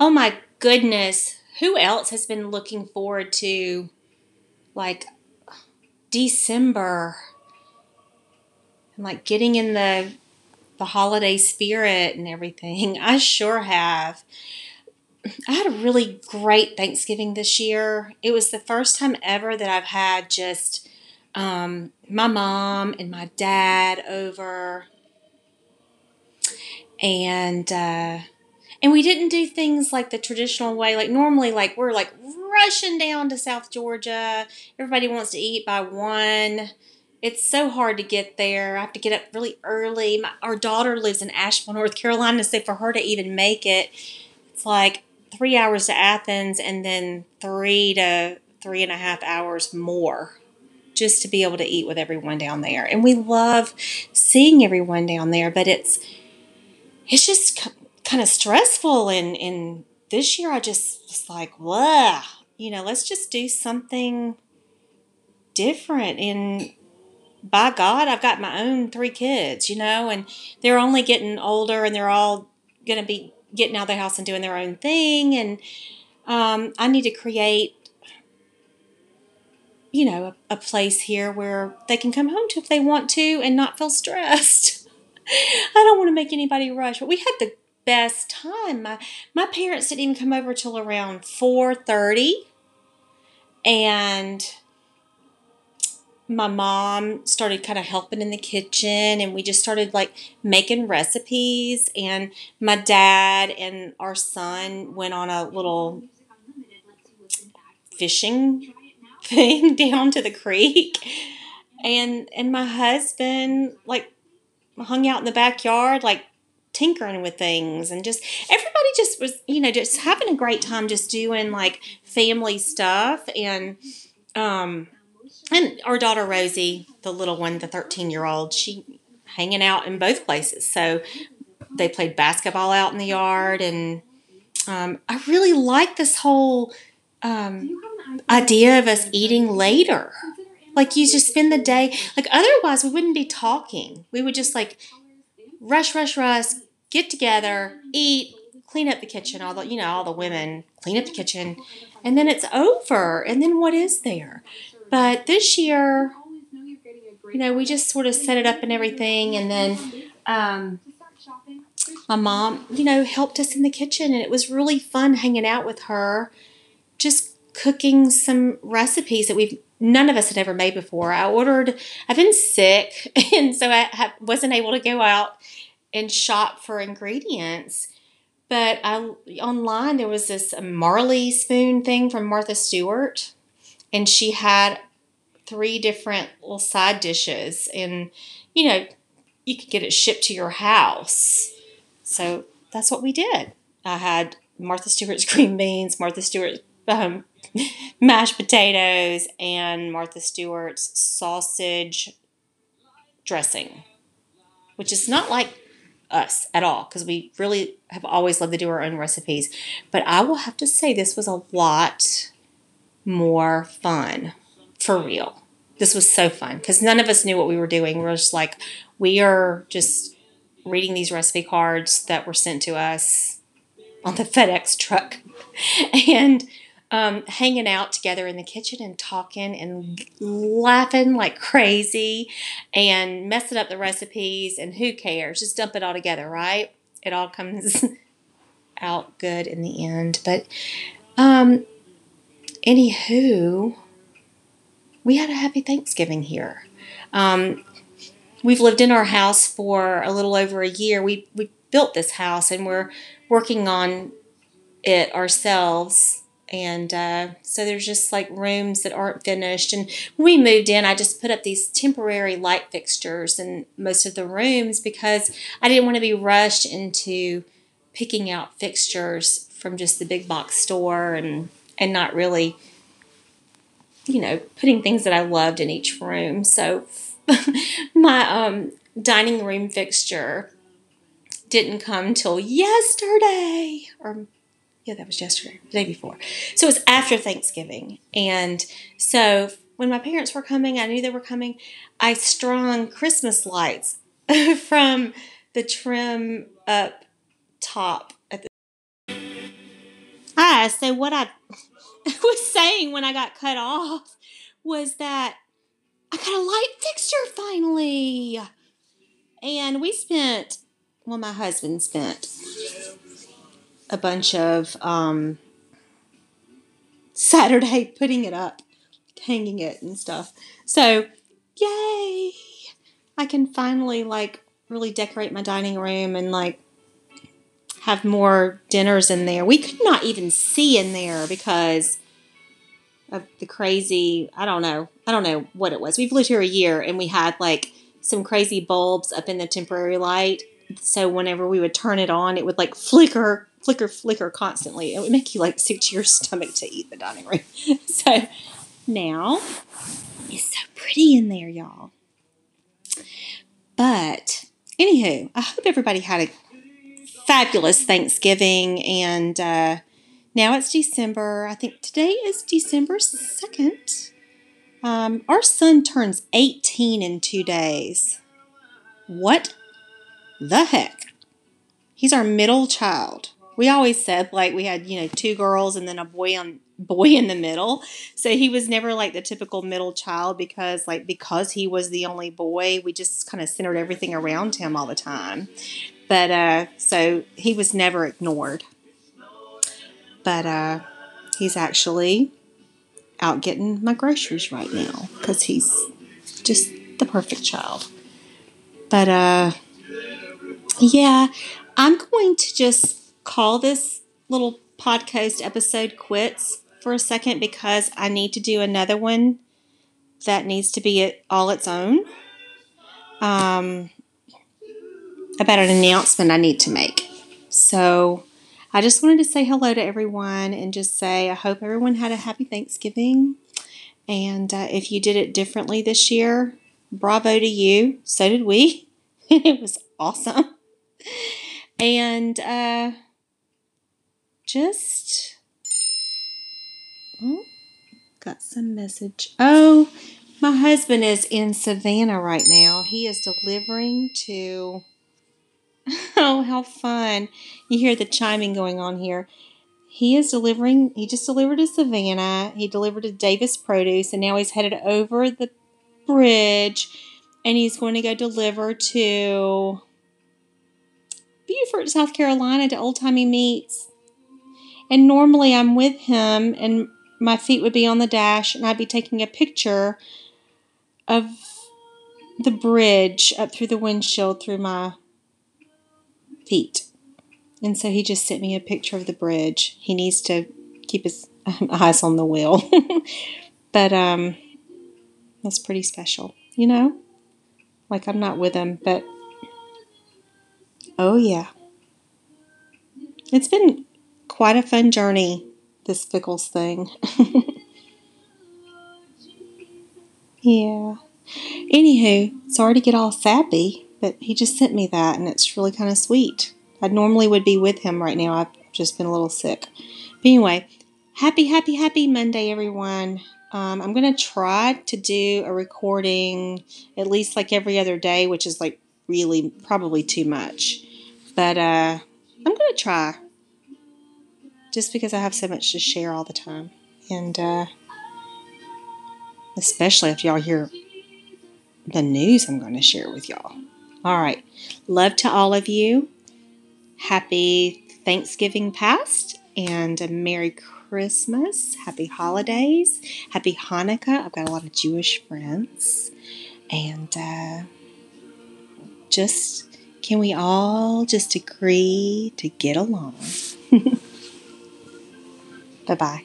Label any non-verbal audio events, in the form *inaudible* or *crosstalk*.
oh my goodness, who else has been looking forward to like December and like getting in the the holiday spirit and everything? *laughs* I sure have. I had a really great Thanksgiving this year. It was the first time ever that I've had just um, my mom and my dad over, and uh, and we didn't do things like the traditional way. Like normally, like we're like rushing down to South Georgia. Everybody wants to eat by one. It's so hard to get there. I have to get up really early. My, our daughter lives in Asheville, North Carolina, so for her to even make it, it's like three hours to Athens and then three to three and a half hours more just to be able to eat with everyone down there. And we love seeing everyone down there, but it's it's just kind of stressful and and this year I just was like, whoa, you know, let's just do something different and by God, I've got my own three kids, you know, and they're only getting older and they're all going to be getting out of the house and doing their own thing. And um, I need to create, you know, a, a, place here where they can come home to if they want to and not feel stressed. *laughs* I don't want to make anybody rush, but we had the best time. My my parents didn't even come over till around four thirty, and my mom started kind of helping in the kitchen and we just started like making recipes. And my dad and our son went on a little fishing thing *laughs* down to the creek. And and my husband like hung out in the backyard like tinkering with things and just everybody just was you know just having a great time just doing like family stuff and um and our daughter Rosie, the little one, the 13 year old, she hanging out in both places. So they played basketball out in the yard, and um, I really like this whole um, idea of us eating later. Like you just spend the day, like otherwise we wouldn't be talking. We would just like rush, rush, rush, get together, eat, clean up the kitchen. All the you know, all the women clean up the kitchen, and then it's over. And then what is there? But this year, you know, we just sort of set it up and everything, and then um, my mom, you know, helped us in the kitchen, and it was really fun hanging out with her, just cooking some recipes that we've none of us had ever made before. I ordered. I've been sick, *laughs* and so I wasn't able to go out and shop for ingredients. But I online there was this Marley spoon thing from Martha Stewart and she had three different little side dishes and you know you could get it shipped to your house so that's what we did i had martha stewart's *laughs* green beans martha stewart's um, *laughs* mashed potatoes and martha stewart's sausage dressing which is not like us at all because we really have always loved to do our own recipes but i will have to say this was a lot more fun for real. This was so fun because none of us knew what we were doing. We were just like, we are just reading these recipe cards that were sent to us on the *laughs* FedEx truck and um, hanging out together in the kitchen and talking and laughing like crazy and messing up the recipes. And who cares? Just dump it all together, right? It all comes *laughs* out good in the end. But um, anywho, we had a happy Thanksgiving here. Um, we've lived in our house for a little over a year. We we built this house and we're working on it ourselves. And uh, so there's just like rooms that aren't finished. And we moved in, I just put up these temporary light fixtures in most of the rooms because I didn't want to be rushed into picking out fixtures from just the big box store and and not really, you know, putting things that I loved in each room. So *laughs* my um, dining room fixture didn't come till yesterday or yeah that was yesterday the day before so it was after thanksgiving and so when my parents were coming i knew they were coming i strung christmas lights *laughs* from the trim up top yeah, so what I *laughs* was saying when I got cut off was that I got a light fixture finally. And we spent, well, my husband spent a bunch of um, Saturday *laughs* putting it up, hanging it and stuff. So, yay! I can finally like really decorate my dining room and like have more dinners in there. We could not even see in there because of the crazy, I don't know, I don't know what it was. We've lived here a year and we had like some crazy bulbs up in the temporary light. So whenever we would turn it on, it would like flicker, flicker, flicker constantly. It would make you like sick to your stomach to eat the dining room. *laughs* so now it's so pretty in there, y'all. But anywho, I hope everybody had a fabulous Thanksgiving and uh, now it's December. I think today is December 2nd. Um, our son turns 18 in two days. What the heck? He's our middle child. We always said like we had, you know, two girls and then a boy on boy in the middle. So he was never like the typical middle child because like because he was the only boy, we just kind of centered everything around him all the time. But uh so he was never ignored. But uh he's actually out getting my groceries right now because he's just the perfect child. But uh yeah, I'm going to just call this little podcast episode quits for a second because I need to do another one that needs to be all its own. Um, about an announcement I need to make. So I just wanted to say hello to everyone and just say I hope everyone had a happy Thanksgiving. And uh, if you did it differently this year, bravo to you. So did we. *laughs* it was awesome. And uh, just Oh, got some message. Oh, my husband is in Savannah right now. He is delivering to. *laughs* Oh, how fun. You hear the chiming going on here. He is delivering, he just delivered to Savannah. He delivered to Davis Produce, and now he's headed over the bridge and he's going to go deliver to Beaufort, South Carolina to Old Timey Meats. And normally I'm with him and my feet would be on the dash and I'd be taking a picture of the bridge up through the windshield through my feet. And so he just sent me a picture of the bridge. He needs to keep his *laughs* eyes on the wheel. *laughs* but um that's pretty special, you know? Like I'm not with him, but oh yeah. It's been quite a fun journey this Fickles thing. *laughs* yeah. Anywho, sorry to get all sappy, but he just sent me that and it's really kind of sweet. I normally would be with him right now. I've just been a little sick. But anyway, happy, happy, happy Monday, everyone. Um, I'm going to try to do a recording at least like every other day, which is like really probably too much. But uh, I'm going to try just because I have so much to share all the time. And uh, especially if y'all hear the news I'm going to share with y'all. All right. Love to all of you. Happy Thanksgiving past and a Merry Christmas. Happy holidays. Happy Hanukkah. I've got a lot of Jewish friends. And uh, just can we all just agree to get along? *laughs* Bye bye.